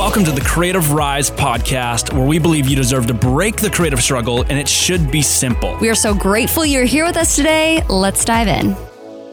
Welcome to the Creative Rise podcast, where we believe you deserve to break the creative struggle and it should be simple. We are so grateful you're here with us today. Let's dive in.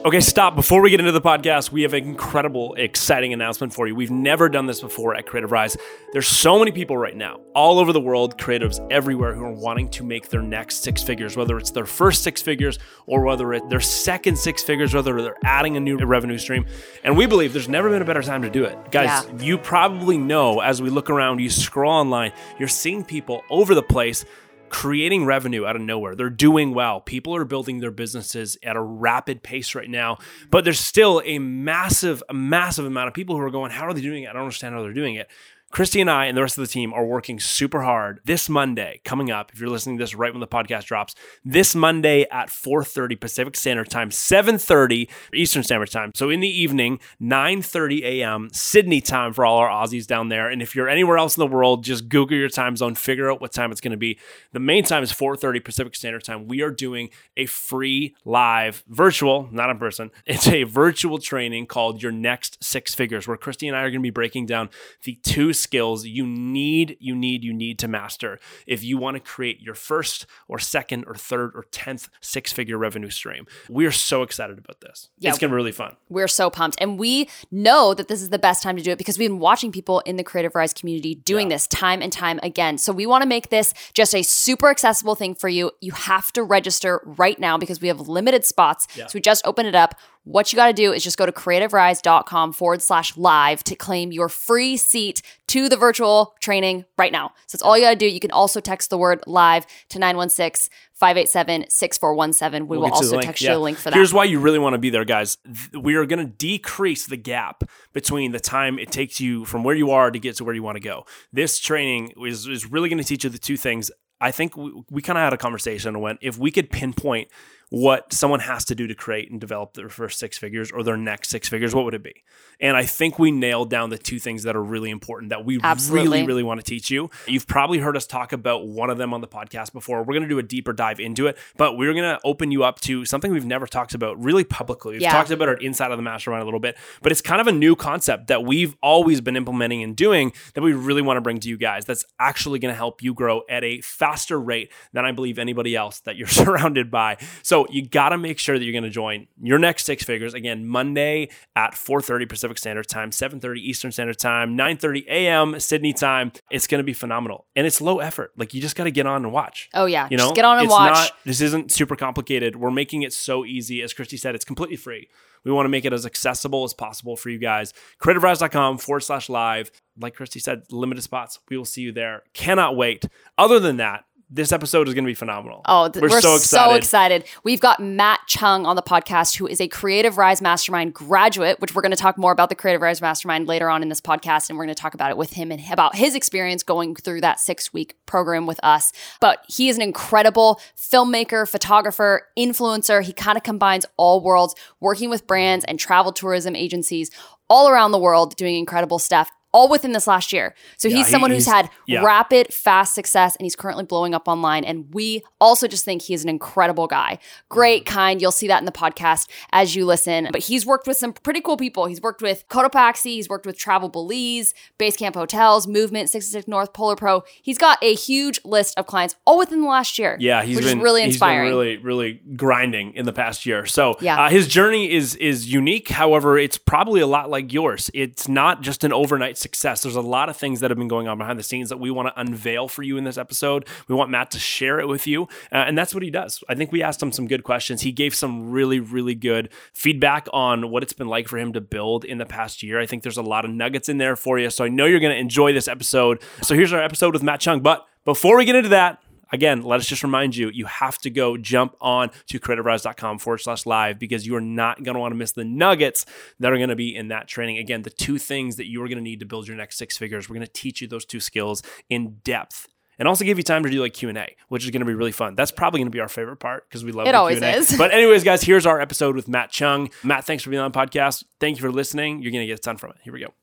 Okay, stop. Before we get into the podcast, we have an incredible, exciting announcement for you. We've never done this before at Creative Rise. There's so many people right now, all over the world, creatives everywhere, who are wanting to make their next six figures, whether it's their first six figures or whether it's their second six figures, whether they're adding a new revenue stream. And we believe there's never been a better time to do it. Guys, Yeah. you probably know as we look around, you scroll online, you're seeing people over the place creating revenue out of nowhere. They're doing well. People are building their businesses at a rapid pace right now, but there's still a massive, a massive amount of people who are going, How are they doing it? I don't understand how they're doing it. Christy and I and the rest of the team are working super hard this Monday coming up. If you're listening to this right when the podcast drops, this Monday at 4:30 Pacific Standard Time, 7:30 Eastern Standard Time. So in the evening, 9:30 a.m. Sydney time for all our Aussies down there. And if you're anywhere else in the world, just Google your time zone, figure out what time it's going to be. The main time is 4:30 Pacific Standard Time. We are doing a free live virtual, not in person. It's a virtual training called Your Next Six Figures, where Christy and I are going to be breaking down the two skills you need, you need, you need to master if you want to create your first or second or third or tenth six-figure revenue stream. We are so excited about this. Yeah. It's going to be really fun. We're so pumped. And we know that this is the best time to do it because we've been watching people in the Creative Rise community doing Yeah. this time and time again. So we want to make this just a super accessible thing for you. You have to register right now because we have limited spots. Yeah. So we just opened it up. What you got to do is just go to creativerise.com forward slash live to claim your free seat to the virtual training right now. So that's all you got to do. You can also text the word live to 916 587 6417. We will get you the also text Yeah. you the link for that. Here's why you really want to be there, guys. We are going to decrease the gap between the time it takes you from where you are to get to where you want to go. This training is, is really going to teach you the two things. I think we, we kind of had a conversation and went, if we could pinpoint what someone has to do to create and develop their first six figures or their next six figures, what would it be? And I think we nailed down the two things that are really important that we Absolutely. really, really want to teach you. You've probably heard us talk about one of them on the podcast before. We're going to do a deeper dive into it, but we're going to open you up to something we've never talked about really publicly. We've Yeah. talked about it inside of the mastermind a little bit, but it's kind of a new concept that we've always been implementing and doing that we really want to bring to you guys. That's actually going to help you grow at a faster rate than I believe anybody else that you're surrounded by. So you got to make sure that you're going to join your next six figures again Monday at 4:30 Pacific Standard Time, 7:30 Eastern Standard Time, 9:30 a.m. Sydney time. It's going to be phenomenal and it's low effort. Like you just got to get on and watch. Oh, yeah. You know, Just get on and It's watch. Not, this isn't super complicated. We're making it so easy. As Christy said, it's completely free. We want to make it as accessible as possible for you guys. CreativeRise.com forward slash live. Like Christy said, limited spots. We will see you there. Cannot wait. Other than that, this episode is going to be phenomenal. Oh, th- we're, we're, so excited. excited. We've got Matt Chung on the podcast, who is a Creative Rise Mastermind graduate, which we're going to talk more about the Creative Rise Mastermind later on in this podcast. And we're going to talk about it with him and about his experience going through that six week program with us. But he is an incredible filmmaker, photographer, influencer. He kind of combines all worlds, working with brands and travel tourism agencies all around the world, doing incredible stuff. All within this last year. So Yeah, he's he- someone who's had yeah. rapid, fast success, and he's currently blowing up online. And we also just think he is an incredible guy. Great, Mm-hmm. kind. You'll see that in the podcast as you listen. But he's worked with some pretty cool people. He's worked with Cotopaxi, he's worked with Travel Belize, Basecamp Hotels, Movement, 66 North, Polar Pro. He's got a huge list of clients all within the last year. Yeah, he's which been is really he's been inspiring. really, really grinding in the past year. So Yeah. uh, his journey is is unique. However, it's probably a lot like yours. It's not just an overnight success. There's a lot of things that have been going on behind the scenes that we want to unveil for you in this episode. We want Matt to share it with you, uh, and that's what he does. I think we asked him some good questions. He gave some really, really good feedback on what it's been like for him to build in the past year. I think there's a lot of nuggets in there for you. So I know you're going to enjoy this episode. So here's our episode with Matt Chung. But before we get into that, again, let us just remind you, you have to go jump on to creativerise.com forward slash live because you are not going to want to miss the nuggets that are going to be in that training. Again, the two things that you are going to need to build your next six figures. We're going to teach you those two skills in depth. And also give you time to do like Q and A, which is going to be really fun. That's probably going to be our favorite part because we love It the always Q&A. is. But anyways, guys, here's our episode with Matt Chung. Matt, thanks for being on the podcast. Thank you for listening. You're going to get a ton from it. Here we go.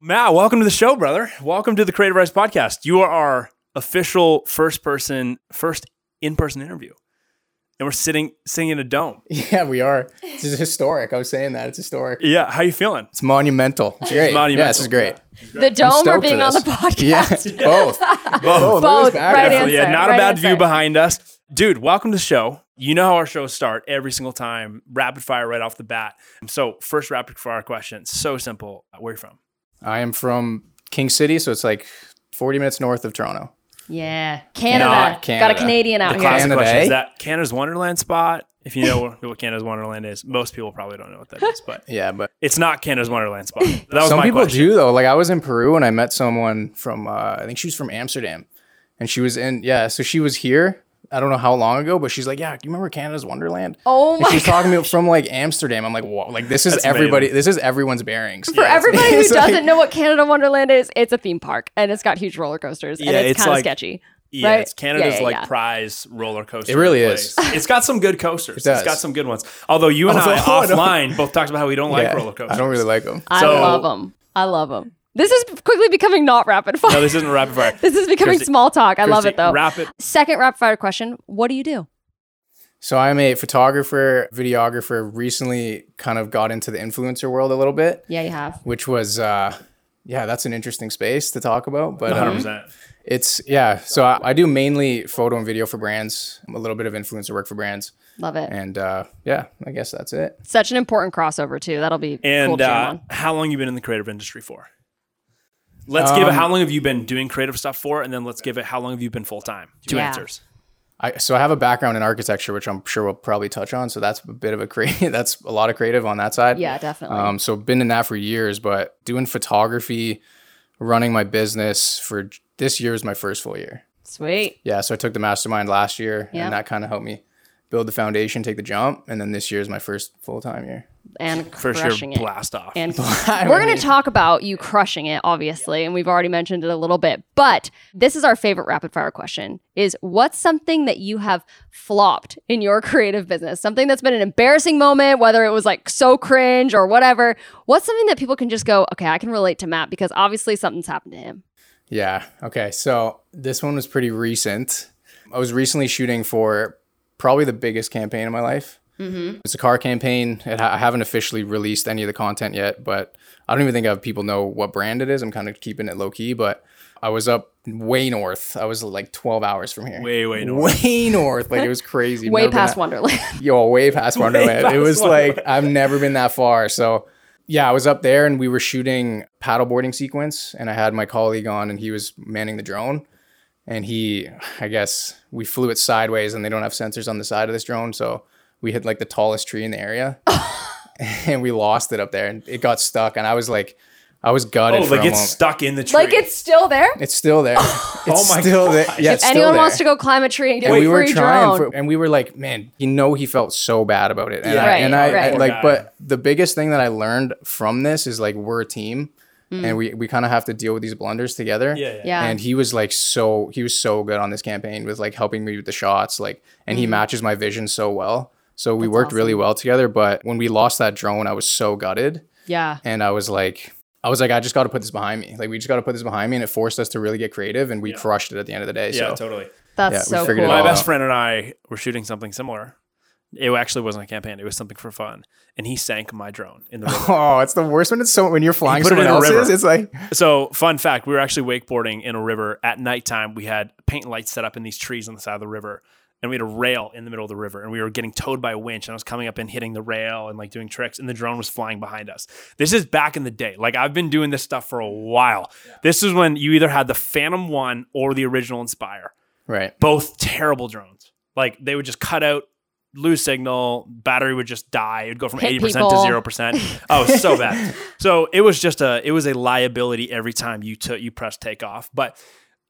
Matt, welcome to the show, brother. Welcome to the Creative Rise podcast. You are our official first person, first in person interview. and we're sitting sitting in a dome. Yeah, we are. This is historic. I was saying that it's historic. Yeah, how you feeling? It's monumental. It's great. monumental. Yeah, this is great. The dome or stoked being on the podcast. Yeah, both. Both. Both. Both. Right Definitely. answer. Yeah, not a bad answer. view behind us. Dude, welcome to the show. You know how our shows start every single time, rapid fire right off the bat. So, first rapid fire question, so simple. Where are you from? I am from King City, so it's like 40 minutes north of Toronto. Yeah. Canada. Not Got a Canadian out The here. classic Canada, question eh? is that Canada's Wonderland spot. If you know what Canada's Wonderland is, most people probably don't know what that is, but Yeah, but it's not Canada's Wonderland spot. That was some my people question. do though. Like I was in Peru and I met someone from uh, I think she was from Amsterdam, and she was in yeah. So she was here. I don't know how long ago, but she's like, yeah. Do you remember Canada's Wonderland? Oh And my she's talking to me from like Amsterdam. I'm like, whoa, like this is That's everybody. amazing. This is everyone's bearings. For everybody who doesn't know what Canada Wonderland is, it's a theme park and it's got huge roller coasters and it's, it's kind of like- sketchy. Yeah, right? it's Canada's Yeah, yeah, like yeah. prize roller coaster. It really place. is. It's got some good coasters. It does. has got some good ones. Although you and I Although I don't- offline both talked about how we don't like roller coasters. I don't really like them. I So- love them. I love them. This is quickly becoming not rapid fire. No, this isn't rapid fire. this is becoming Kirsty- small talk. I love it though. Rapid. Second rapid fire question. What do you do? So I'm a photographer, videographer. Recently, kind of got into the influencer world a little bit, Yeah, you have. which was, uh, yeah, that's an interesting space to talk about. But um, 100%. it's yeah. So I, I do mainly photo and video for brands, I'm a little bit of influencer work for brands, Love it. and uh, yeah, I guess that's it. Such an important crossover too. That'll be cool And to uh, how long you been in the creative industry for? Let's give it Um, how long have you been doing creative stuff for, and then let's give it how long have you been full time. Two Yeah. answers. I so I have a background in architecture, which I'm sure we'll probably touch on. So that's a bit of a creative. That's a lot of creative on that side. Yeah, definitely. Um, so been in that for years, but doing photography, running my business for this year is my first full year. Sweet. Yeah, so I took the mastermind last year, Yeah. and that kind of helped me build the foundation, take the jump, and then this year is my first full time year. And First crushing year it. blast off. And we're going to talk about you crushing it, obviously, and we've already mentioned it a little bit. But this is our favorite rapid fire question: Is what's something that you have flopped in your creative business? Something that's been an embarrassing moment, whether it was like so cringe or whatever. What's something that people can just go, okay, I can relate to Matt because obviously something's happened to him. Yeah. Okay. So this one was pretty recent. I was recently shooting for probably the biggest campaign in my life. Mm-hmm. It's a car campaign. It ha- I haven't officially released any of the content yet, but I don't even think have people know what brand it is. I'm kind of keeping it low key, but I was up way north. I was like 12 hours from here. Way, way north. Way north. Like it was crazy. Way Never past that- Wonderland. yo, way past Wonderland. past it was Wonderland. like I've never been that far. So yeah, I was up there and we were shooting paddleboarding sequence, and I had my colleague on, and he was manning the drone. And he, I guess, we flew it sideways, and they don't have sensors on the side of this drone, so we hit like the tallest tree in the area, and we lost it up there, and it got stuck. And I was like, I was gutted Oh, for like a it's moment. stuck in the tree. like it's still there. It's still there. It's Oh my still there. Yeah, if it's still anyone there. wants to go climb a tree and get and a we were free trying drone, for, and we were like, man, you know, he felt so bad about it. And Yeah. I, Right, and I, right. I- Poor like, guy. but the biggest thing that I learned from this is like, we're a team Mm. and we, we kind of have to deal with these blunders together. yeah, yeah. yeah, And he was like, so, he was so good on this campaign with like helping me with the shots. Like, and Mm. he matches my vision so well. So we worked really well together. But when we lost that drone, I was so gutted. yeah. And I was like, I was like, I just got to put this behind me. Like, we just got to put this behind me. And it forced us to really get creative. And we crushed it at the end of the day. Yeah, so totally. That's Yeah, so cool. My best out. friend and I were shooting something similar. It actually wasn't a campaign. It was something for fun. And he sank my drone in the river. Oh, it's the worst when it's so when you're flying someone else's. It's like So, fun fact: we were actually wakeboarding in a river at nighttime. We had paint lights set up in these trees on the side of the river, and we had a rail in the middle of the river, and we were getting towed by a winch. And I was coming up and hitting the rail and like doing tricks, and the drone was flying behind us. This is back in the day. Like I've been doing this stuff for a while. This is when you either had the Phantom One or the original Inspire. right. Both terrible drones. Like they would just cut out. Lose signal, battery would just die. It would go from eighty percent to zero percent. Oh, so bad. So it was just a it was a liability every time you took you pressed takeoff. But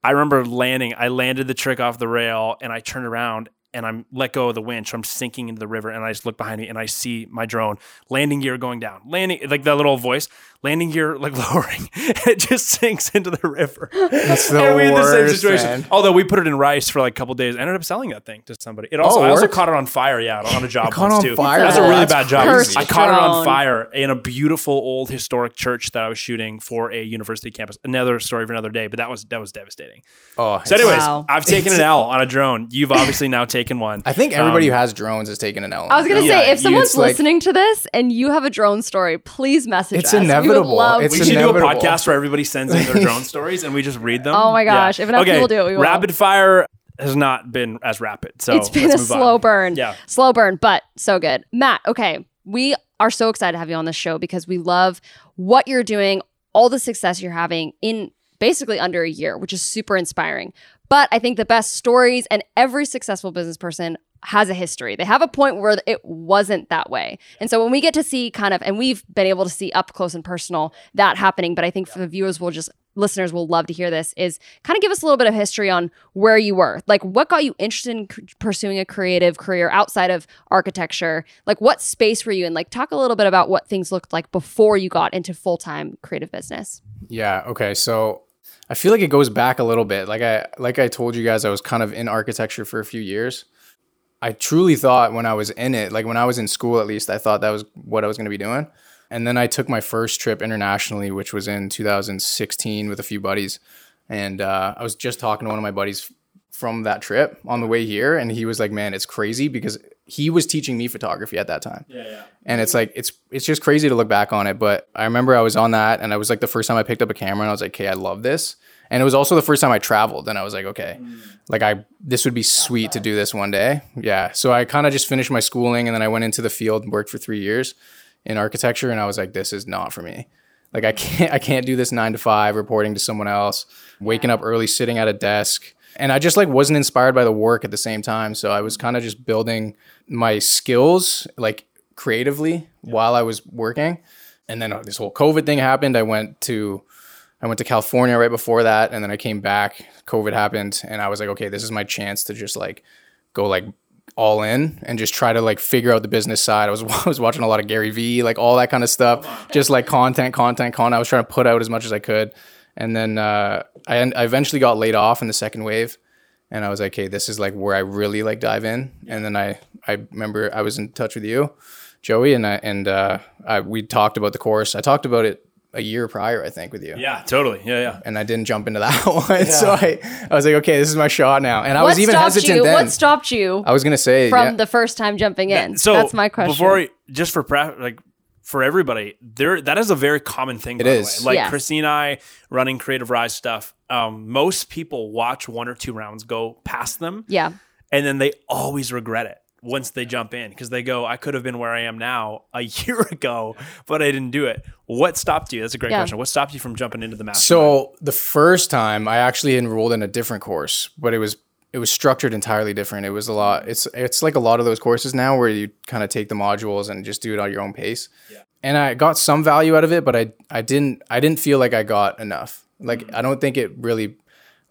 I remember landing. I landed the trick off the rail, and I turned around and I'm let go of the winch. I'm sinking into the river, and I just look behind me and I see my drone landing gear going down, landing like that little voice, landing gear like lowering. it just sinks into the river. It's the and we had the same situation. man. Although we put it in rice for like a couple days, I ended up selling that thing to somebody. It also Oh, it I also caught it on fire. Yeah, on a job caught once on too. fire? That's a really that's bad job. crazy. I caught it on fire in a beautiful old historic church that I was shooting for a university campus. Another story for another day, but that was that was devastating. Oh, So, anyways, Wow. I've taken an L on a drone. You've obviously now taken taken one. I think everybody Um, who has drones has taken an L. on I was gonna drone. Yeah, say, if someone's it's like- listening to this and you have a drone story, please message It's us. We would inevitable. love It's we to- should do a podcast where everybody sends in their drone stories and we just read them. Oh my gosh, if enough people do it, we will. Rapid fire has not been as rapid. So it's been a let's move on. slow burn. Yeah. Slow burn, but so good. Matt, okay. We are so excited to have you on the show because we love what you're doing, all the success you're having in basically under a year, which is super inspiring. But I think the best stories and every successful business person has a history. They have a point where it wasn't that way. And so when we get to see kind of, and we've been able to see up close and personal that happening, but I think for the viewers will just, listeners will love to hear this, is kind of give us a little bit of history on where you were. Like what got you interested in c- pursuing a creative career outside of architecture? Like what space were you in? Like talk a little bit about what things looked like before you got into full time creative business. Yeah. Okay. So I feel like it goes back a little bit. Like I like I told you guys, I was kind of in architecture for a few years. I truly thought when I was in it, like when I was in school at least, I thought that was what I was going to be doing. And then I took my first trip internationally, which was in 2016 with a few buddies. And uh, I was just talking to one of my buddies from that trip on the way here, and he was like, "Man, it's crazy because he was teaching me photography at that time." Yeah, yeah. and it's like it's it's just crazy to look back on it but i remember i was on that and i was like the first time i picked up a camera and i was like okay i love this. And it was also the first time i traveled and i was like okay mm. like i this would be sweet to do this one day. Yeah so i kind of just finished my schooling and then i went into the field and worked for three years in architecture and i was like this is not for me. Like i can't i can't do this nine to five reporting to someone else waking up early sitting at a desk and i just like wasn't inspired by the work at the same time so i was kind of just building my skills like creatively while I was working. And then uh, this whole COVID thing happened. I went to I went to California right before that and then I came back. COVID happened and I was like, okay, this is my chance to just like go like all in and just try to like figure out the business side. I was I was watching a lot of Gary Vee, like all that kind of stuff. Just like content, content, content. I was trying to put out as much as I could. And then uh, I, I eventually got laid off in the second wave and I was like, okay, this is like where I really like dive in. And then I I remember I was in touch with you, Joey, and I and uh, I, we talked about the course. I talked about it a year prior, I think, with you. Yeah, totally. Yeah, yeah. And I didn't jump into that one, so I, I was like, okay, this is my shot now. And I was even stopped hesitant you? then. What stopped you I was gonna say, from yeah, the first time jumping in? So that's my question. Before we- just for pra- like for everybody, there that is a very common thing. It by is. the way. like Yes. Christine and I running Creative Rise stuff. Um, most people watch one or two rounds go past them, yeah. and then they always regret it once they jump in because they go, "I could have been where I am now a year ago, but I didn't do it." What stopped you? That's a great Yeah. question. What stopped you from jumping into the mastermind? So the first time I actually enrolled in a different course, but it was it was structured entirely different. It was a lot. It's it's like a lot of those courses now where you kind of take the modules and just do it at your own pace. Yeah. And I got some value out of it, but I I didn't I didn't feel like I got enough. Like Mm-hmm. I don't think it really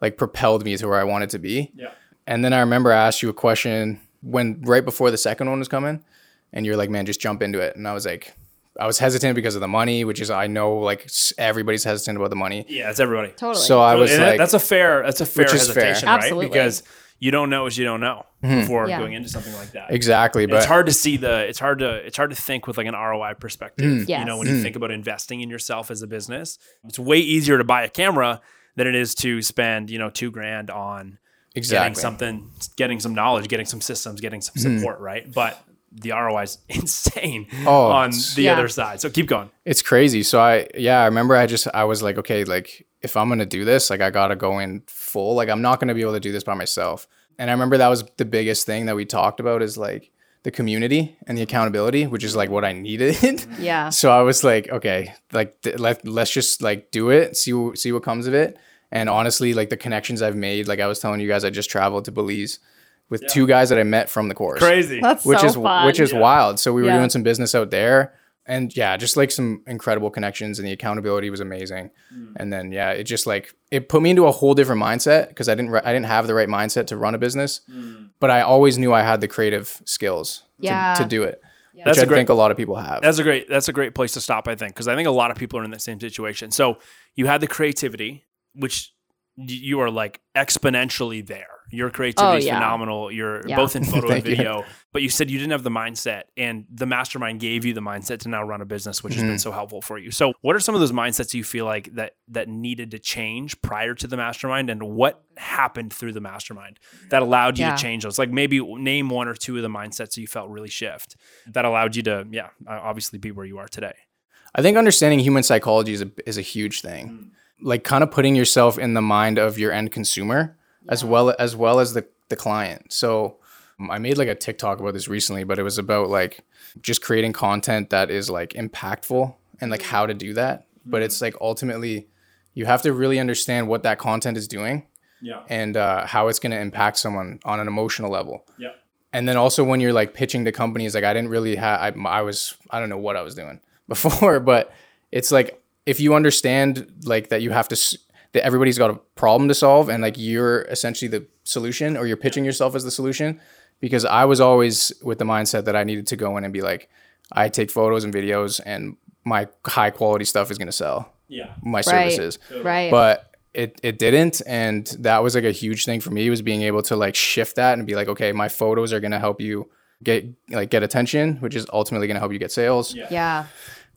like propelled me to where I wanted to be. yeah, And then I remember I asked you a question when right before the second one was coming, and you're like, "Man, just jump into it." And I was like, I was hesitant because of the money, which is I know like everybody's hesitant about the money. yeah, it's everybody. Totally. So I was And like, that's a fair that's a fair Which is fair. hesitation, right? Absolutely. Because you don't know as you don't know mm-hmm. before Yeah. going into something like that. exactly, it's but it's hard to see the it's hard to it's hard to think with like an ROI perspective. Mm. You Yes. know, when you mm. think about investing in yourself as a business, it's way easier to buy a camera than it is to spend, you know, two grand on getting exactly. something, getting some knowledge, getting some systems, getting some mm. support, right? But the ROI is insane Oh, on the Yeah. other side. So keep going. It's crazy. So I yeah, I remember I just I was like, okay, like if I'm gonna do this, like I gotta go in full. Like I'm not gonna be able to do this by myself. And I remember that was the biggest thing that we talked about is like the community and the accountability, which is like what I needed. yeah. so I was like, okay, like th- let let's just like do it, see wh- see what comes of it. And honestly, like the connections I've made, like I was telling you guys, I just traveled to Belize with two guys that I met from the course Crazy. That's which so is fun. which is Yeah. wild. So we were Yeah. doing some business out there, and yeah, just like some incredible connections, and the accountability was amazing. Hmm. And then yeah, it just like it put me into a whole different mindset because I didn't re- I didn't have the right mindset to run a business, Hmm. but I always knew I had the creative skills Yeah. to, to do it, That's which I great- think a lot of people have. That's a great that's a great place to stop, I think, because I think a lot of people are in that same situation. So you had the creativity, which you are like exponentially there. Your creativity Oh, is yeah. phenomenal. You're Yeah. both in photo and Thank you. video, but you said you didn't have the mindset, and the mastermind gave you the mindset to now run a business, which has Mm-hmm. been so helpful for you. So, what are some of those mindsets you feel like that that needed to change prior to the mastermind, and what happened through the mastermind that allowed you Yeah. to change those? Like maybe name one or two of the mindsets you felt really shift that allowed you to, yeah, obviously be where you are today. I think understanding human psychology is a, is a huge thing. Like kind of putting yourself in the mind of your end consumer as well as well as the the client. So um, I made like a TikTok about this recently, but it was about like just creating content that is like impactful and like how to do that. But it's like ultimately you have to really understand what that content is doing Yeah. and uh, how it's going to impact someone on an emotional level. Yeah. And then also when you're like pitching to companies, like I didn't really have, I, I was, I don't know what I was doing before, but it's like if you understand like that you have to, that everybody's got a problem to solve and like you're essentially the solution or you're pitching yourself as the solution. Because I was always with the mindset that I needed to go in and be like, I take photos and videos and my high quality stuff is going to sell Yeah. my Right. services Right. but it it didn't and that was like a huge thing for me was being able to like shift that and be like okay my photos are going to help you get like get attention which is ultimately going to help you get sales Yeah. yeah.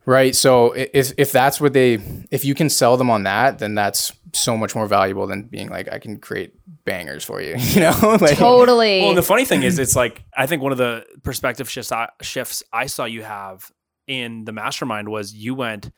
right so if if that's what they if you can sell them on that then that's so much more valuable than being like i can create bangers for you you know like Totally. Well, and the funny thing is, it's like I think one of the perspective shifts I, shifts I saw you have in the mastermind was you went,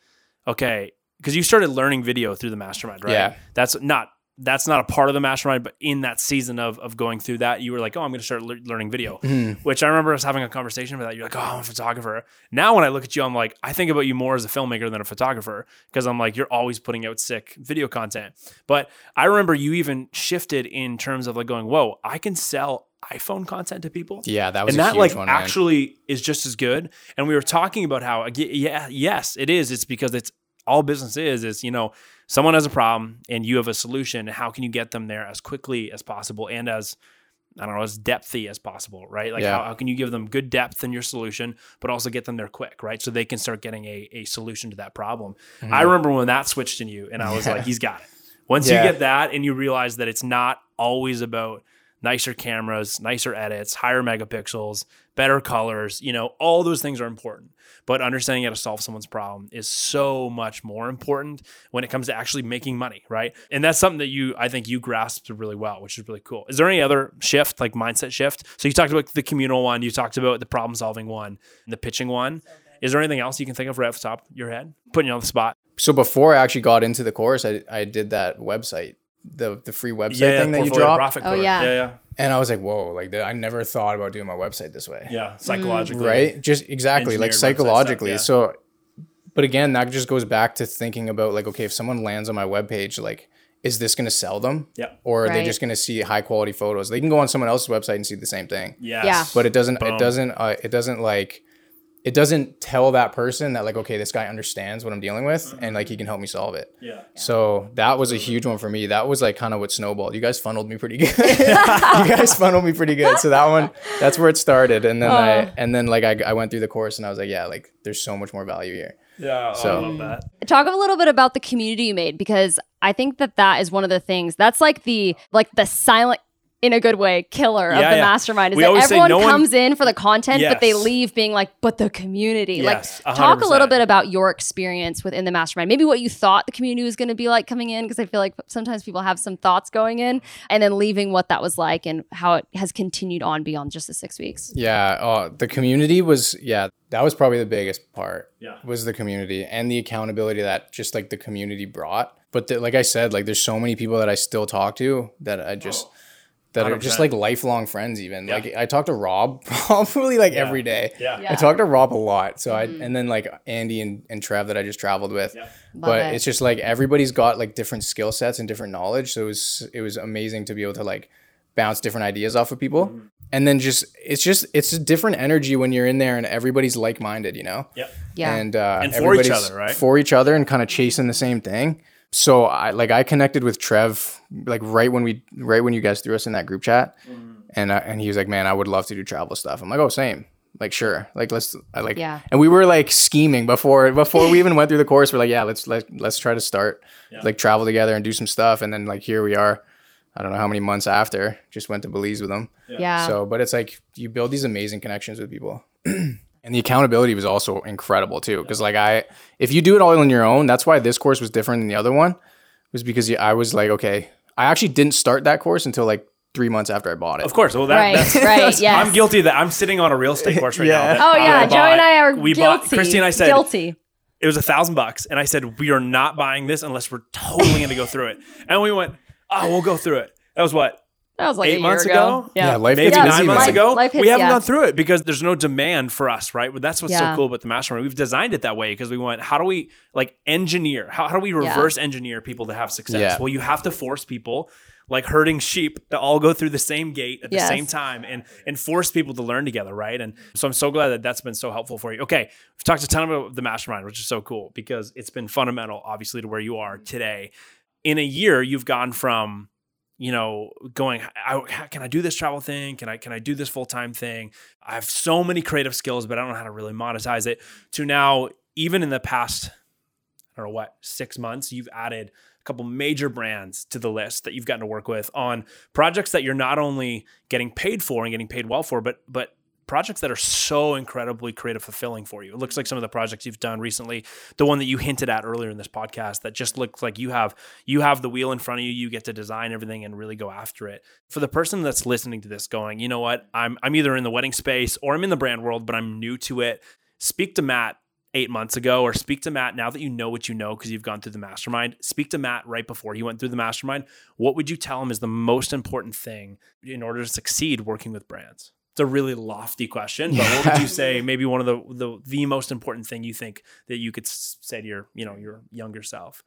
okay, because you started learning video through the mastermind, right? Yeah. That's not that's not a part of the mastermind, but in that season of of going through that, you were like, oh, I'm going to start le- learning video. Mm-hmm. Which I remember us having a conversation about that. You're like, oh, I'm a photographer. Now when I look at you, I'm like, I think about you more as a filmmaker than a photographer because I'm like, you're always putting out sick video content. But I remember you even shifted in terms of like going, whoa, I can sell iPhone content to people. yeah that was And a that like one actually is just as good. And we were talking about how, yeah, yes, it is. It's because it's all business is, is, you know, someone has a problem and you have a solution. How can you get them there as quickly as possible and as, I don't know, as depthy as possible, right? Like, Yeah. how, how can you give them good depth in your solution, but also get them there quick, right? So they can start getting a, a solution to that problem. I remember when that switched in you, and I was Mm-hmm. Yeah. like, he's got it. Once Yeah. you get that and you realize that it's not always about nicer cameras, nicer edits, higher megapixels, better colors, you know, all those things are important. But understanding how to solve someone's problem is so much more important when it comes to actually making money, right? And that's something that you, I think you grasped really well, which is really cool. Is there any other shift, like mindset shift? So you talked about the communal one, you talked about the problem solving one, and the pitching one. Is there anything else you can think of right off the top of your head? Putting you on the spot. so before i actually got into the course i, I did that website the the free website thing that you portfolio dropped profit Oh, yeah. yeah, yeah, and i was like whoa like i never thought about doing my website this way yeah. Psychologically, right just exactly like psychologically stuff, yeah. so but again that just goes back to thinking about like okay if someone lands on my webpage like is this going to sell them Yeah. or are they Right. just going to see high quality photos they can go on someone else's website and see the same thing Yes. Yeah. but it doesn't Boom. it doesn't uh, it doesn't like it doesn't tell that person that like okay this guy understands what i'm dealing with mm-hmm. and like he can help me solve it Yeah. so that was a huge one for me. That was like kind of what snowballed. You guys funneled me pretty good. you guys funneled me pretty good. So that one, that's where it started. And then I, oh. and then like I, I went through the course and I was like, yeah, like there's so much more value here. Yeah. So- I love that. Talk a little bit about the community you made because I think that that is one of the things that's like the like the silent in a good way killer of the yeah. mastermind is We that everyone no one- comes in for the content but they leave being like but the community Yes, like talk a little bit about your experience within the mastermind maybe what you thought the community was going to be like coming in because I feel like sometimes people have some thoughts going in and then leaving what that was like and how it has continued on beyond just the 6 weeks Yeah. Oh, the community was, yeah, that was probably the biggest part. Yeah. Was the community and the accountability that just like the community brought. But the, like I said, like there's so many people that I still talk to that I just, that are just like lifelong friends even. Yeah. Like I talk to Rob probably like every day. Yeah. Yeah. I talk to Rob a lot. So I and then like Andy and, and Trev that I just traveled with. Yeah. But it. it's just like everybody's got like different skill sets and different knowledge. So it was it was amazing to be able to like bounce different ideas off of people. Mm-hmm. And then just it's just it's a different energy when you're in there and everybody's like minded, you know? Yep. yeah And uh And for each other, right? For each other and kind of chasing the same thing. So I like I connected with Trev like right when we right when you guys threw us in that group chat, Mm-hmm. and uh, and he was like, "Man, I would love to do travel stuff." I'm like, "Oh, same." Like sure, like let's I like Yeah. And we were like scheming before before we even went through the course. We're like, yeah, let's let let's try to start Yeah. like travel together and do some stuff. And then like here we are, I don't know how many months after, just went to Belize with them. Yeah. So, but it's like you build these amazing connections with people. and the accountability was also incredible too. Cause like I, if you do it all on your own, that's why this course was different than the other one, was because I was like, okay, I actually didn't start that course until like three months after I bought it. Of course. Well, that, Right, that's, right, yes. I'm guilty that. I'm sitting on a real estate course right Yeah. now. oh yeah, I Joe and bought- I are we guilty. bought. Christy and I said guilty. it was a thousand bucks, and I said we are not buying this unless we're totally going to go through it. And we went, oh, we'll go through it. That was what That was like a eight year months ago. ago? Yeah, life maybe gets Yeah, nine months life- ago. life hits- we haven't yeah. gone through it because there's no demand for us, right? But that's what's Yeah. so cool about the mastermind. We've designed it that way because we went, how do we like engineer? How, how do we reverse engineer people to have success? Yeah. Well, you have to force people like herding sheep to all go through the same gate at the Yes. same time and and force people to learn together, right? And so I'm so glad that that's been so helpful for you. Okay, we've talked a ton about the mastermind, which is so cool because it's been fundamental, obviously, to where you are mm-hmm. today. In a year, you've gone from you know, going, I, can I do this travel thing? Can I can I do this full time thing? I have so many creative skills, but I don't know how to really monetize it. To now, even in the past, I don't know what six months, you've added a couple major brands to the list that you've gotten to work with on projects that you're not only getting paid for and getting paid well for, but but projects that are so incredibly creative fulfilling for you. It looks like some of the projects you've done recently, the one that you hinted at earlier in this podcast that just looks like you have you have the wheel in front of you, you get to design everything and really go after it. For the person that's listening to this going, you know what? I'm I'm either in the wedding space or I'm in the brand world, but I'm new to it. Speak to Matt eight months ago, or speak to Matt now that you know what you know because you've gone through the mastermind. Speak to Matt right before he went through the mastermind. What would you tell him is the most important thing in order to succeed working with brands? It's a really lofty question, but what would you say? Maybe one of the, the the most important thing you think that you could say to your you know your younger self,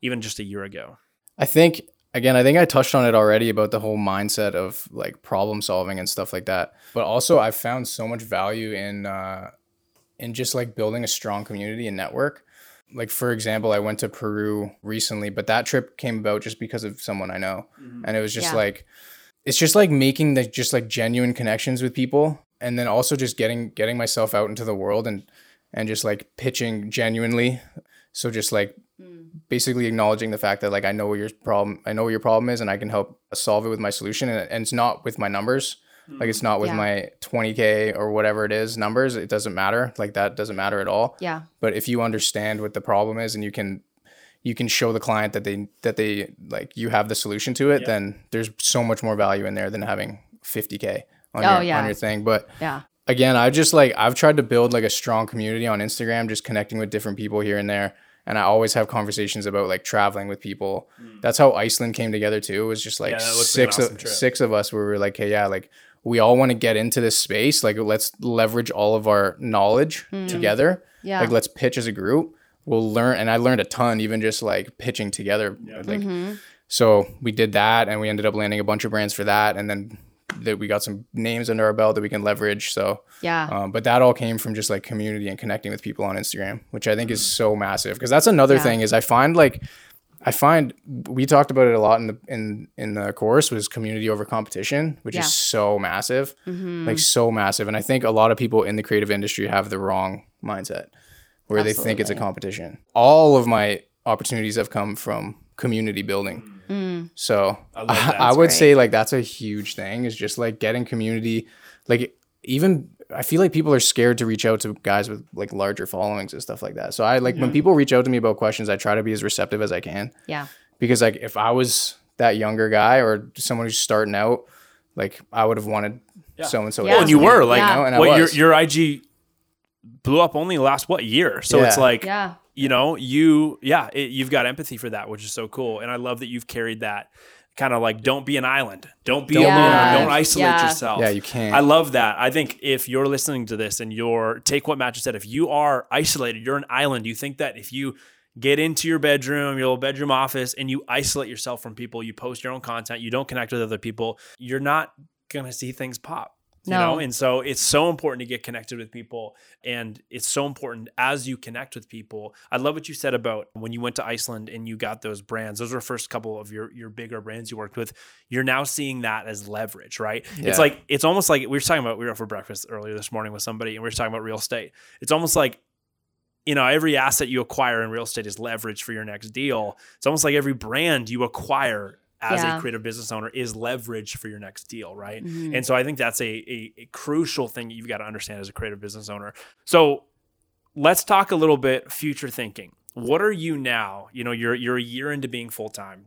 even just a year ago. I think again, I think I touched on it already about the whole mindset of like problem solving and stuff like that. But also, I've found so much value in uh, in just like building a strong community and network. Like for example, I went to Peru recently, but that trip came about just because of someone I know, and it was just Yeah. like it's just like making the just like genuine connections with people, and then also just getting getting myself out into the world and and just like pitching genuinely. So just like hmm. basically acknowledging the fact that like I know what your problem I know what your problem is and I can help solve it with my solution and, and it's not with my numbers like it's hmm. not with Yeah. my 20k or whatever it is numbers it doesn't matter like that doesn't matter at all Yeah. but if you understand what the problem is and you can you can show the client that they that they like you have the solution to it Yeah. then there's so much more value in there than having 50k on, Oh, your, yeah. on your thing but Yeah. again i just like i've tried to build like a strong community on instagram just connecting with different people here and there and i always have conversations about like traveling with people that's how iceland came together too it was just like. Yeah, that looks like six awesome of trip. six of us where we were like hey yeah like we all want to get into this space like let's leverage all of our knowledge together Hmm. Yeah. like let's pitch as a group we'll learn and i learned a ton even just like pitching together yeah. like Mm-hmm. so we did that and we ended up landing a bunch of brands for that and then that we got some names under our belt that we can leverage so Yeah. um, but that all came from just like community and connecting with people on Instagram, which I think is so massive. Because that's another Yeah. thing is I find like I find we talked about it a lot in the in in the course was community over competition, which Yeah. is so massive, Mhm. like so massive. And I think a lot of people in the creative industry have the wrong mindset, where they think it's a competition. All of my opportunities have come from community building. Mm. So I I. I would great. say like that's a huge thing is just like getting community, like even I feel like people are scared to reach out to guys with like larger followings and stuff like that. So I like when people reach out to me about questions, I try to be as receptive as I can Yeah. because like if I was that younger guy or someone who's starting out, like I would have wanted so and so. Yeah. and you were like, Yeah. know, and I what your your IG blew up only last what year? So it's like Yeah. you know you yeah it, you've got empathy for that, which is so cool, and I love that you've carried that kind of like don't be an island, don't be Don't be alone, don't isolate Yeah. yourself. Yeah, you can't. I love that. I think if you're listening to this and you're take what Matt just said, if you are isolated, you're an island. You think that if you get into your bedroom, your little bedroom office, and you isolate yourself from people, you post your own content, you don't connect with other people, you're not gonna see things pop. You No. know, and so it's so important to get connected with people, and it's so important as you connect with people. I love what you said about when you went to Iceland and you got those brands. Those were the first couple of your your bigger brands you worked with. You're now seeing that as leverage, right? Yeah. It's like it's almost like we were talking about we were out for breakfast earlier this morning with somebody, and we were talking about real estate. It's almost like you know every asset you acquire in real estate is leverage for your next deal. It's almost like every brand you acquire as Yeah. a creative business owner is leverage for your next deal, right? Mhm. And so I think that's a, a, a crucial thing that you've got to understand as a creative business owner. So let's talk a little bit future thinking. What are you now? You know, you're you're a year into being full time.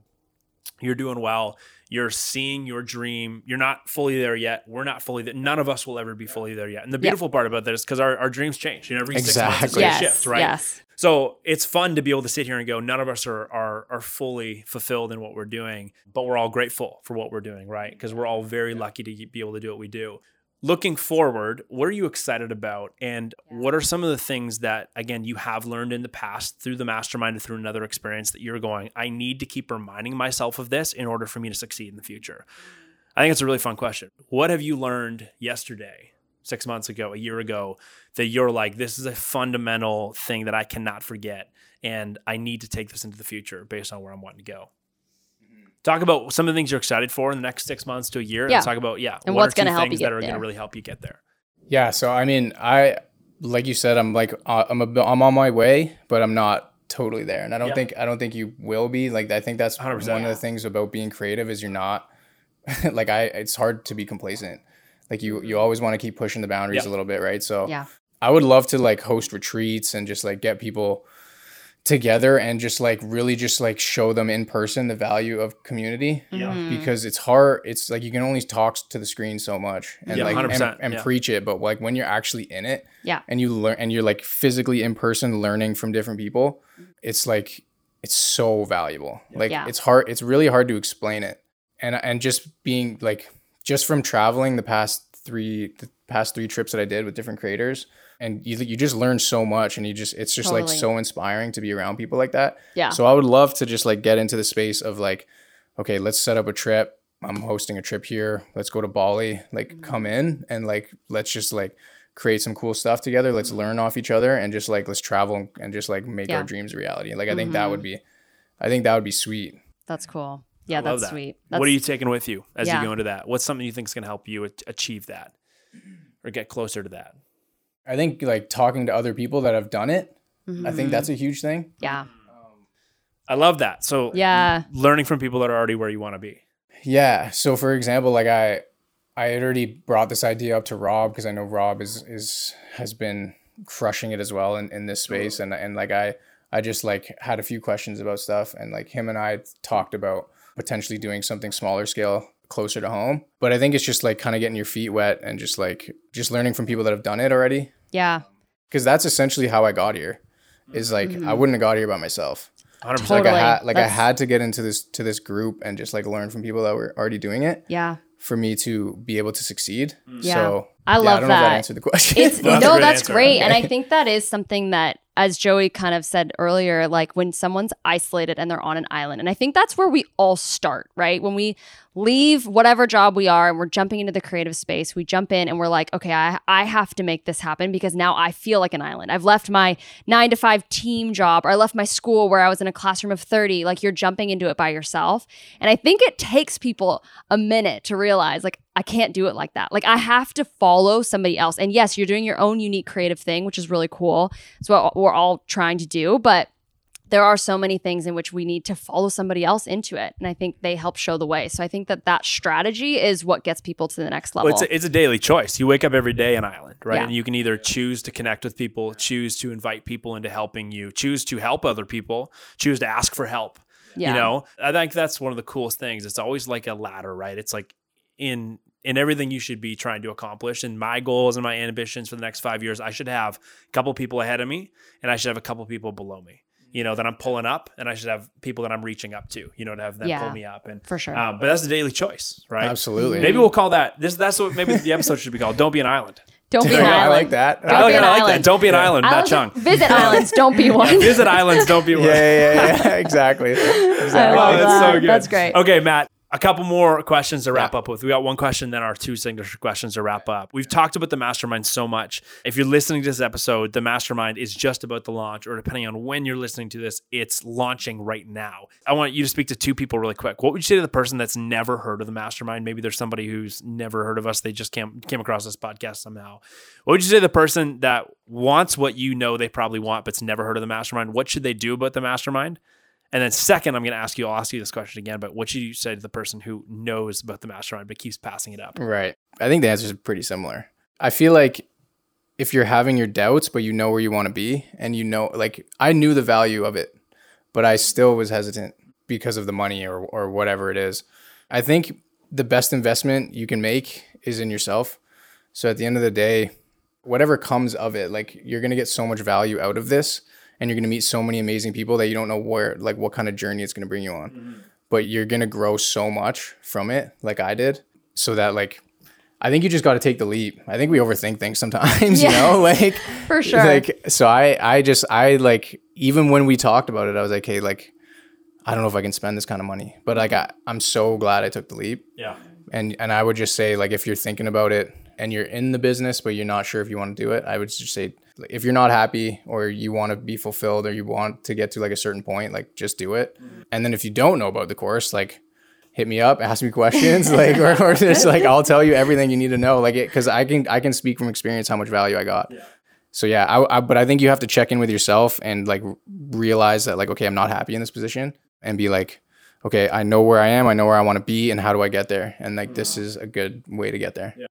You're doing well. You're seeing your dream. You're not fully there yet. We're not fully there. None of us will ever be fully there yet. And the beautiful part about that is because our, our dreams change. You know, every six months it's Exactly. yes, shift, right? yes, So it's fun to be able to sit here and go, none of us are are are fully fulfilled in what we're doing, but we're all grateful for what we're doing, right? Because we're all very lucky to be able to do what we do. Looking forward, what are you excited about? And what are some of the things that, again, you have learned in the past through the mastermind or through another experience that you're going, I need to keep reminding myself of this in order for me to succeed in the future? Mm-hmm. I think it's a really fun question. What have you learned yesterday, six months ago, a year ago, that you're like, this is a fundamental thing that I cannot forget, and I need to take this into the future based on where I'm wanting to go? Talk about some of the things you're excited for in the next six months to a year. Yeah. And talk about yeah, And one or what's gonna help you things get that are going there. to really help you get there. Yeah. So I mean, I like you said, I'm like uh, I'm a, I'm on my way, but I'm not totally there, and I don't Yeah. think I don't think you will be. Like I think that's 100%. one of the things about being creative is you're not like I. It's hard to be complacent. Like you you always want to keep pushing the boundaries Yeah. a little bit, right? So yeah, I would love to like host retreats and just like get people together and just like really just like show them in person the value of community Yeah. Mhm. because it's hard it's like you can only talk to the screen so much and Yeah, like and, 100%, and yeah. preach it but like when you're actually in it Yeah. and you learn and you're like physically in person learning from different people it's like it's so valuable like Yeah. it's hard it's really hard to explain it and and just being like just from traveling the past three the past three trips that I did with different creators and you you just learn so much and you just it's just like so inspiring to be around people like that yeah, so I would love to just like get into the space of like, okay, let's set up a trip. I'm hosting a trip here. Let's go to Bali. Like mm-hmm. come in and like let's just like create some cool stuff together. Let's mm-hmm. learn off each other and just like let's travel and just like make Yeah. our dreams a reality. Like I think that would mm-hmm. be I think that would be sweet. that's cool. Yeah, I that's that. sweet. That's, what are you taking with you as Yeah. you go into that? What's something you think is going to help you achieve that or get closer to that? I think like talking to other people that have done it, I Mhm. think that's a huge thing. yeah, I love that. So yeah, learning from people that are already where you want to be. Yeah. So for example, like I I had already brought this idea up to Rob because I know Rob is is has been crushing it as well in, in this space and and like I I just like had a few questions about stuff and like him and I talked about potentially doing something smaller scale closer to home. But I think it's just like kind of getting your feet wet and just like just learning from people that have done it already. yeah, Because that's essentially how I got here. Is like I wouldn't have got here by myself. 100%. Mm-hmm. Totally. Like I had like I had to get into this to this group and just like learn from people that were already doing it yeah. for me to be able to succeed. Yeah. So I yeah, love I don't know if that. that answered the question. It's Well, that's no, that's answer. great. And I think that is something that, as Joey kind of said earlier, like when someone's isolated and they're on an island. And I think that's where we all start, right? When we leave whatever job we are and we're jumping into the creative space, we jump in and we're like, okay, I, I have to make this happen because now I feel like an island. I've left my nine to five team job or I left my school where I was in a classroom of 30. Like you're jumping into it by yourself. And I think it takes people a minute to realize, like, I can't do it like that. Like I have to follow somebody else. And yes, you're doing your own unique creative thing, which is really cool. It's what we're all trying to do. But there are so many things in which we need to follow somebody else into it. And I think they help show the way. So I think that that strategy is what gets people to the next level. Well, it's a, it's a daily choice. You wake up every day an island, right? Yeah. And you can either choose to connect with people, choose to invite people into helping you, choose to help other people, choose to ask for help. yeah. You know, I think that's one of the coolest things. It's always like a ladder, right? It's like in in everything you should be trying to accomplish. And my goals and my ambitions for the next five years, I should have a couple people ahead of me, and I should have a couple people below me. You know, that I'm pulling up, and I should have people that I'm reaching up to. You know, to have them Yeah. pull me up, and For sure. um, but that's a daily choice, right? Absolutely. Maybe we'll call that this. That's what maybe the episode should be called. Don't be an island. Don't be Yeah, an I island. like that. Don't I be like, an I like island. that. Don't be an island, Matt Islands- Chung. Visit islands. Don't be one. Visit islands. Don't be one. yeah, yeah, yeah, yeah, exactly. I Exactly. love Oh, that's that. so good. That's great. Okay, Matt. A couple more questions to wrap Yeah. up with. We got one question, then our two signature questions to wrap up. We've talked about the mastermind so much. If you're listening to this episode, the mastermind is just about to launch, or depending on when you're listening to this, it's launching right now. I want you to speak to two people really quick. What would you say to the person that's never heard of the mastermind? Maybe there's somebody who's never heard of us. They just came came across this podcast somehow. What would you say to the person that wants what you know they probably want, but's never heard of the mastermind? What should they do about the mastermind? And then second, I'm going to ask you, I'll ask you this question again, but what should you say to the person who knows about the mastermind but keeps passing it up? Right. I think the answer is pretty similar. I feel like if you're having your doubts, but you know where you want to be, and you know, like I knew the value of it, but I still was hesitant because of the money or or whatever it is. I think the best investment you can make is in yourself. So at the end of the day, whatever comes of it, like you're gonna get so much value out of this, and you're gonna meet so many amazing people that you don't know where, like, what kind of journey it's gonna bring you on. Mm-hmm. But you're gonna grow so much from it, like I did, so that like I think you just got to take the leap. I think we overthink things sometimes, yeah, you know, like for sure. Like, so I, I just, I like, even when we talked about it, I was like, hey, like, I don't know if I can spend this kind of money, but like, I, I'm so glad I took the leap. Yeah. And, and I would just say, like, if you're thinking about it and you're in the business, but you're not sure if you want to do it, I would just say, if you're not happy or you want to be fulfilled or you want to get to like a certain point, like, just do it. Mm-hmm. And then if you don't know about the course, like, hit me up, ask me questions, like or, or just like I'll tell you everything you need to know, like it because I can I can speak from experience how much value I got. Yeah. So yeah, I, I, but I think you have to check in with yourself and like realize that like okay, I'm not happy in this position, and be like, okay, I know where I am, I know where I want to be, and how do I get there? And like this is a good way to get there. Yeah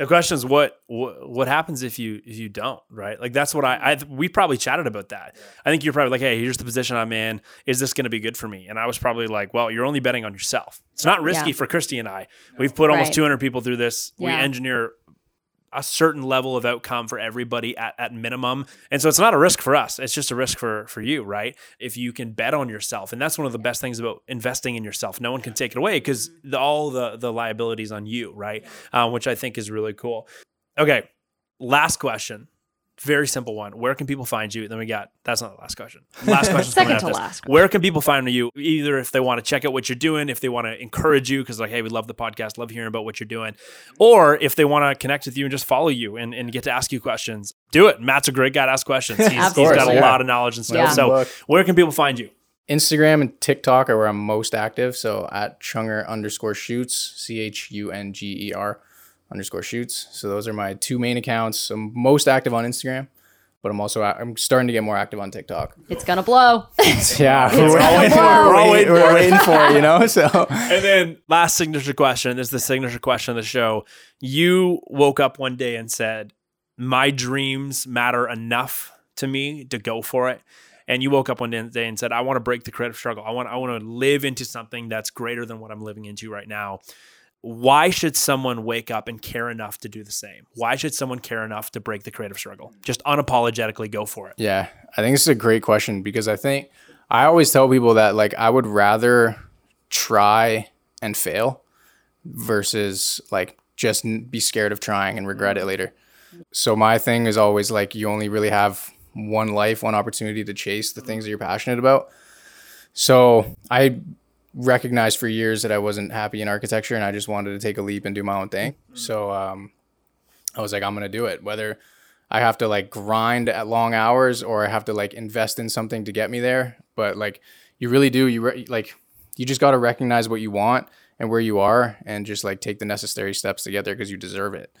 the question is what, what what happens if you if you don't right? Like that's what I, I mm-hmm. we probably chatted about that. I think you're probably like hey here's the position I'm in. Is this going to be good for me? And I was probably like well you're only betting on yourself. It's not risky yeah. for Christy and I. We've put almost right. 200 people through this. Yeah. we engineer a certain level of outcome for everybody at, at minimum. And so it's not a risk for us. It's just a risk for for you, right? If you can bet on yourself. And that's one of the best things about investing in yourself. No one can take it away because all the the liabilities on you, right? Um, which I think is really cool. Okay. Last question very simple one. Where can people find you? Then we got that's not the last question. Last question. Second to last. Where can people find you? Either if they want to check out what you're doing, if they want to encourage you, because like, hey, we love the podcast, love hearing about what you're doing, or if they want to connect with you and just follow you and, and get to ask you questions, do it. Matt's a great guy to ask questions. He's, he's got a yeah. lot of knowledge and stuff. Yeah. So where can people find you? Instagram and TikTok are where I'm most active. So at Chunger underscore shoots, C H U N G E R underscore shoots. So those are my two main accounts. I'm most active on Instagram, but I'm also I'm starting to get more active on TikTok. It's gonna blow. yeah, we're, all waiting, we're, all waiting, we're waiting for it, you know. So and then last signature question this is the signature question of the show. You woke up one day and said, "My dreams matter enough to me to go for it." and you woke up one day and said, "I want to break the creative struggle. I want I want to live into something that's greater than what I'm living into right now." Why should someone wake up and care enough to do the same? Why should someone care enough to break the creative struggle? Just unapologetically go for it. Yeah, I think this is a great question because I think I always tell people that like I would rather try and fail versus like just be scared of trying and regret it later. So my thing is always like you only really have one life, one opportunity to chase the things that you're passionate about. So I recognized for years that I wasn't happy in architecture and I just wanted to take a leap and do my own thing. Mm-hmm. So um, I was like, I'm gonna do it. Whether I have to like grind at long hours or I have to like invest in something to get me there, but like you really do. You re- like you just got to recognize what you want and where you are and just like take the necessary steps to get there because you deserve it.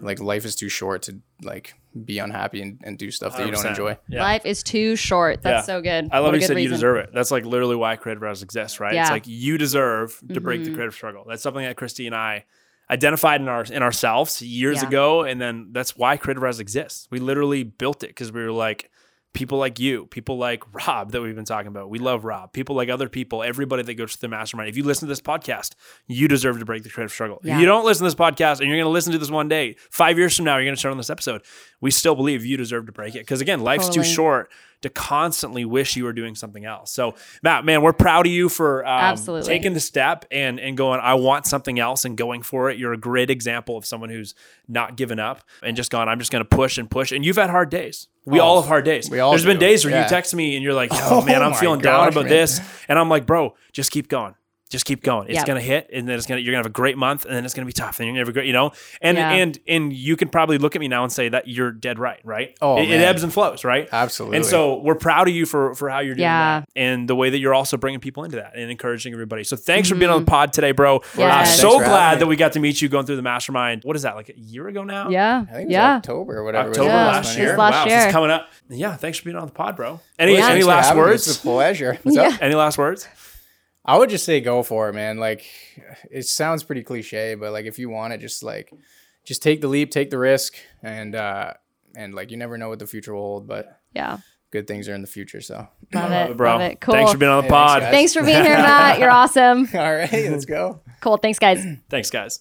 Like life is too short to like be unhappy and, and do stuff that 100%. you don't enjoy. Yeah. Life is too short. That's yeah. so good. I love you said reason. you deserve it. That's like literally why Creative Rise exists, right? Yeah. It's like you deserve to mm-hmm. break the mm-hmm. creative struggle. That's something that Christy and I identified in our in ourselves years yeah. ago, and then that's why Creative Rise exists. We literally built it because we were like, people like you, people like Rob that we've been talking about. We love Rob. People like other people, everybody that goes to the mastermind. If you listen to this podcast, you deserve to break the creative struggle. Yeah. If you don't listen to this podcast and you're going to listen to this one day, five years from now, you're going to start on this episode. We still believe you deserve to break it. Because again, life's totally. too short to constantly wish you were doing something else. So, Matt, man, we're proud of you for um, taking the step and and going. I want something else and going for it. You're a great example of someone who's not given up and just gone. I'm just going to push and push. And you've had hard days. We oh, all have hard days. We all There's do. been days where yeah. you text me and you're like, "Oh, man, I'm feeling gosh, down about man. this," and I'm like, "Bro, just keep going." Just keep going. It's Yep. gonna hit, and then it's gonna you're gonna have a great month, and then it's gonna be tough, and you're gonna have a great, you know. And Yeah. and and you can probably look at me now and say that you're dead right, right? Oh, it, it ebbs and flows, right? Absolutely. And so we're proud of you for for how you're doing Yeah. that, and the way that you're also bringing people into that and encouraging everybody. So thanks for being on the pod today, bro. Mm-hmm. Yes. Uh, so glad that we got to meet you going through the mastermind. What is that like a year ago now? Yeah. I think it was yeah. October or whatever. October Yeah, last one it was year. last wow, year. this is coming up. Yeah, thanks for being on the pod, bro. Any Well, any last words? It's a pleasure. What's Yeah. up? Any last words? I would just say go for it, man. Like it sounds pretty cliche, but like if you want it, just like just take the leap, take the risk, and uh and like you never know what the future will hold, but Yeah. good things are in the future. So Love Love it. it, bro. Love it. Cool. Thanks for being on the Hey, pod. guys. Thanks for being here, Matt. You're awesome. all right, let's go. Cool. Thanks, guys. Thanks, guys.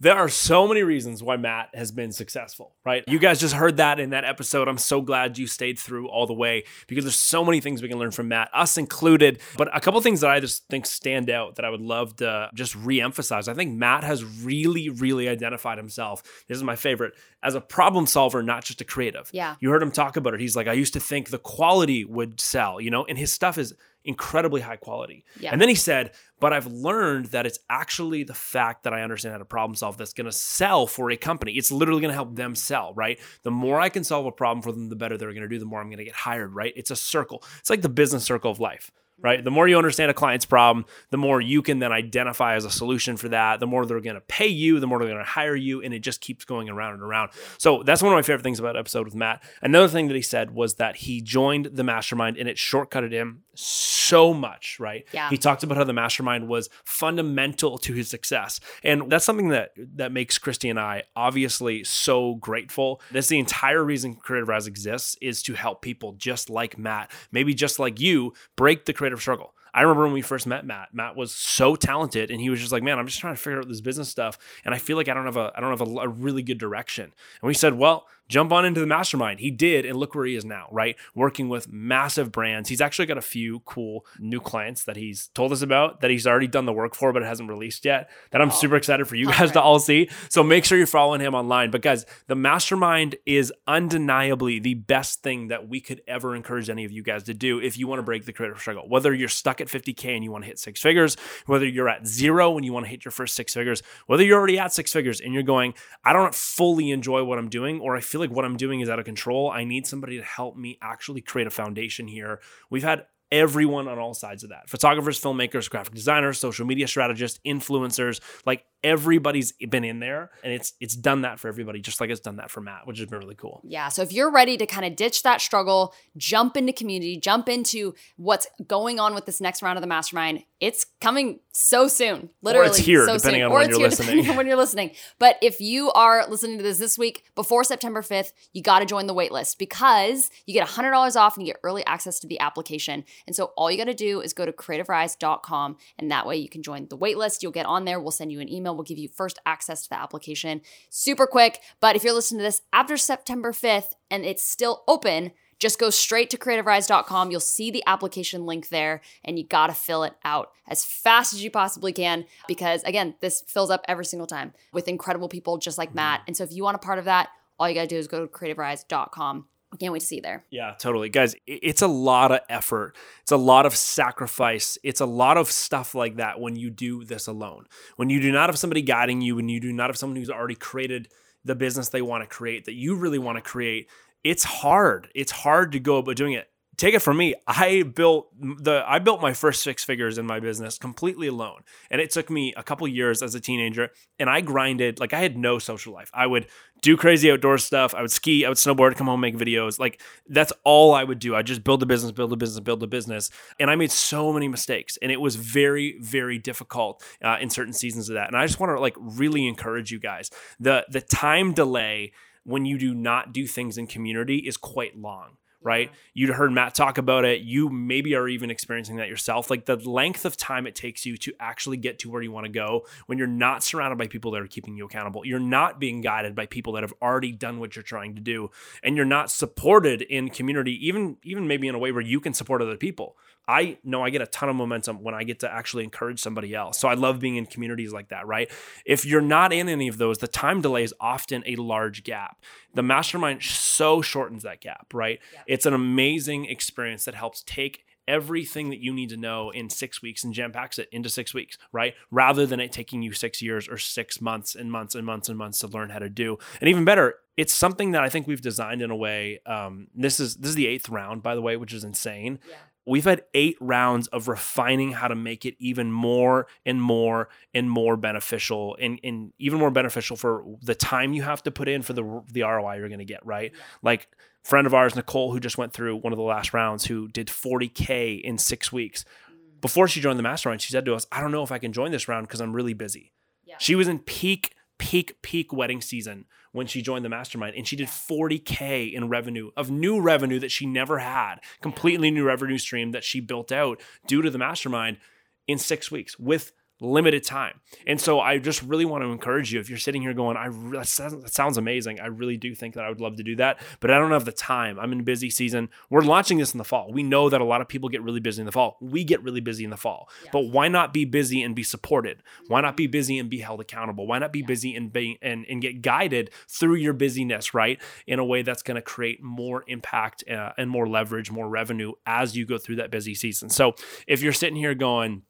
There are so many reasons why Matt has been successful, right? You guys just heard that in that episode. I'm so glad you stayed through all the way because there's so many things we can learn from Matt, us included. But a couple things that I just think stand out that I would love to just re-emphasize. I think Matt has really, really identified himself. This is my favorite as a problem solver, not just a creative. Yeah. You heard him talk about it. He's like, I used to think the quality would sell, you know, and his stuff is incredibly high quality. Yeah. And then he said, but I've learned that it's actually the fact that I understand how to problem solve that's going to sell for a company. It's literally going to help them sell, right? The more I can solve a problem for them, the better they're going to do, the more I'm going to get hired, right? It's a circle. It's like the business circle of life. Right. The more you understand a client's problem, the more you can then identify as a solution for that. The more they're going to pay you, the more they're going to hire you, and it just keeps going around and around. So that's one of my favorite things about episode with Matt. Another thing that he said was that he joined the mastermind and it shortcutted him so much. Right. Yeah. He talked about how the mastermind was fundamental to his success, and that's something that that makes Christy and I obviously so grateful. That's the entire reason Creative Rise exists is to help people just like Matt, maybe just like you, break the creative struggle. I remember when we first met Matt. Matt was so talented, and he was just like, "Man, I'm just trying to figure out this business stuff, and I feel like I don't have a, I don't have a, a really good direction." And we said, "Well, jump on into the mastermind." He did, and look where he is now, right? Working with massive brands. He's actually got a few cool new clients that he's told us about that he's already done the work for, but it hasn't released yet. That I'm super excited for you guys to all see. So make sure you're following him online. But guys, the mastermind is undeniably the best thing that we could ever encourage any of you guys to do if you want to break the creative struggle. Whether you're stuck at 50K and you want to hit six figures, whether you're at zero and you want to hit your first six figures, whether you're already at six figures and you're going, I don't fully enjoy what I'm doing, or I feel like what I'm doing is out of control. I need somebody to help me actually create a foundation here. We've had everyone on all sides of that photographers, filmmakers, graphic designers, social media strategists, influencers like everybody's been in there and it's it's done that for everybody just like it's done that for Matt which has been really cool Yeah. So if you're ready to kind of ditch that struggle, jump into community, jump into what's going on with this next round of the mastermind, it's coming so soon. Literally, it's here, so depending soon. on or when it's you're here, depending listening. on when you're listening. But if you are listening to this this week before September 5th, you got to join the waitlist because you get $100 off and you get early access to the application. And so all you got to do is go to creativerise.com and that way you can join the waitlist. You'll get on there. We'll send you an email. We'll give you first access to the application super quick. But if you're listening to this after September 5th and it's still open, just go straight to creativerise.com. You'll see the application link there and you got to fill it out as fast as you possibly can because, again, this fills up every single time with incredible people just like mm-hmm. Matt. And so if you want a part of that, all you got to do is go to creativerise.com. I can't wait to see you there. Yeah, totally. Guys, it's a lot of effort. It's a lot of sacrifice. It's a lot of stuff like that when you do this alone. When you do not have somebody guiding you, when you do not have someone who's already created the business they want to create, that you really want to create, it's hard. It's hard to go about doing it. Take it from me. I built the I built my first six figures in my business completely alone. And it took me a couple years as a teenager and I grinded like I had no social life. I would do crazy outdoor stuff. I would ski, I would snowboard, come home, make videos. Like that's all I would do. I just build a business, build a business, build a business. And I made so many mistakes and it was very, very difficult uh, in certain seasons of that. And I just want to like really encourage you guys. The the time delay when you do not do things in community is quite long right? You'd heard Matt talk about it. You maybe are even experiencing that yourself. Like the length of time it takes you to actually get to where you want to go when you're not surrounded by people that are keeping you accountable. You're not being guided by people that have already done what you're trying to do, and you're not supported in community, even even maybe in a way where you can support other people. I know I get a ton of momentum when I get to actually encourage somebody else. So I love being in communities like that, right? If you're not in any of those, the time delay is often a large gap. The mastermind so shortens that gap, right? It's an amazing experience that helps take everything that you need to know in six weeks and jam packs it into six weeks, right? Rather than it taking you six years or six months and months and months and months to learn how to do. And even better, it's something that I think we've designed in a way. Um, this is this is the eighth round, by the way, which is insane. Yeah. We've had eight rounds of refining how to make it even more and more and more beneficial, and, and even more beneficial for the time you have to put in for the the ROI you're going to get. Right, like friend of ours, Nicole, who just went through one of the last rounds, who did 40K in six weeks. Mm. Before she joined the mastermind, she said to us, I don't know if I can join this round because I'm really busy. Yeah. She was in peak, peak, peak wedding season when she joined the mastermind and she did 40K in revenue of new revenue that she never had, completely new revenue stream that she built out due to the mastermind in six weeks with limited time. And so I just really want to encourage you if you're sitting here going, I that sounds amazing. I really do think that I would love to do that, but I don't have the time. I'm in a busy season. We're launching this in the fall. We know that a lot of people get really busy in the fall. We get really busy in the fall. Yeah. But why not be busy and be supported? Why not be mm-hmm. busy and be held accountable? Why not be yeah. busy and be and, and get guided through your busyness, right? In a way that's going to create more impact uh, and more leverage, more revenue as you go through that busy season. So if you're sitting here going,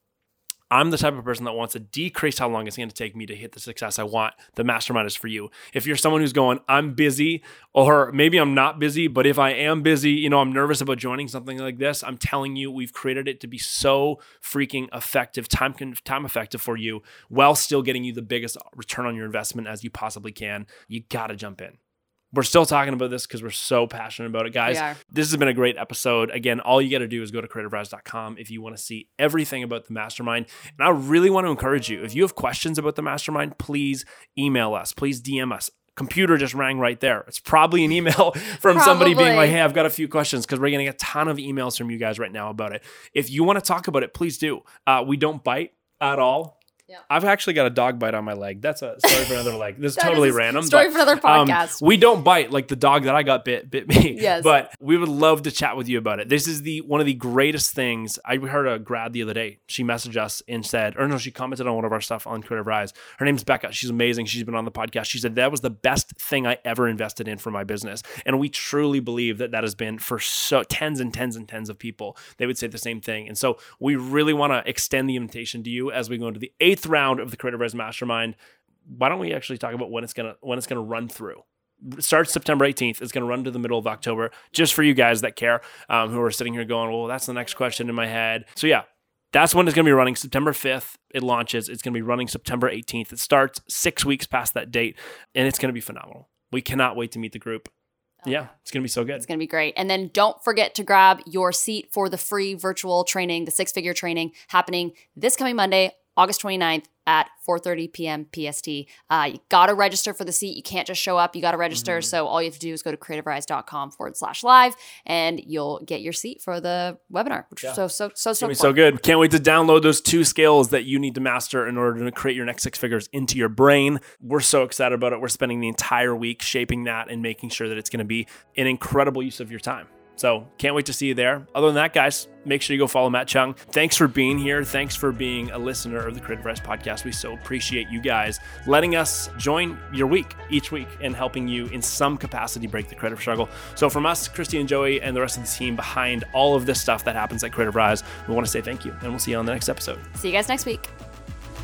I'm the type of person that wants to decrease how long it's going to take me to hit the success I want. The mastermind is for you. If you're someone who's going, I'm busy, or maybe I'm not busy, but if I am busy, you know, I'm nervous about joining something like this. I'm telling you, we've created it to be so freaking effective, time time effective for you, while still getting you the biggest return on your investment as you possibly can. You got to jump in. We're still talking about this because we're so passionate about it, guys. This has been a great episode. Again, all you got to do is go to creativerise.com if you want to see everything about the mastermind. And I really want to encourage you if you have questions about the mastermind, please email us, please DM us. Computer just rang right there. It's probably an email from probably. somebody being like, Hey, I've got a few questions because we're getting a ton of emails from you guys right now about it. If you want to talk about it, please do. Uh, we don't bite at all. Yeah. I've actually got a dog bite on my leg. That's a story for another leg. This is totally random. Story but, for another um, podcast. Um, we don't bite like the dog that I got bit bit me. Yes. But we would love to chat with you about it. This is the one of the greatest things. I heard a grad the other day. She messaged us and said, or no, she commented on one of our stuff on Creative Rise. Her name's Becca. She's amazing. She's been on the podcast. She said that was the best thing I ever invested in for my business. And we truly believe that that has been for so tens and tens and tens of people. They would say the same thing. And so we really want to extend the invitation to you as we go into the eighth round of the Creative Rise Mastermind. Why don't we actually talk about when it's gonna when it's gonna run through? starts September 18th. It's going to run to the middle of October, just for you guys that care, um, who are sitting here going, well, that's the next question in my head. So, yeah, that's when it's going to be running September 5th. It launches. It's going to be running September 18th. It starts six weeks past that date, and it's going to be phenomenal. We cannot wait to meet the group. Oh, yeah, it's going to be so good. It's going to be great. And then don't forget to grab your seat for the free virtual training, the six figure training happening this coming Monday, August 29th at 4:30 p.m. PST. Uh, you got to register for the seat. You can't just show up. You got to register. Mm-hmm. So all you have to do is go to creativerise.com forward slash live, and you'll get your seat for the webinar, which yeah. is so so so so. so good. Can't wait to download those two skills that you need to master in order to create your next six figures into your brain. We're so excited about it. We're spending the entire week shaping that and making sure that it's going to be an incredible use of your time. So can't wait to see you there. Other than that, guys, make sure you go follow Matt Chung. Thanks for being here. Thanks for being a listener of the Creative Rise podcast. We so appreciate you guys letting us join your week each week and helping you in some capacity break the creative struggle. So from us, Christy and Joey, and the rest of the team behind all of this stuff that happens at Creative Rise, we want to say thank you, and we'll see you on the next episode. See you guys next week.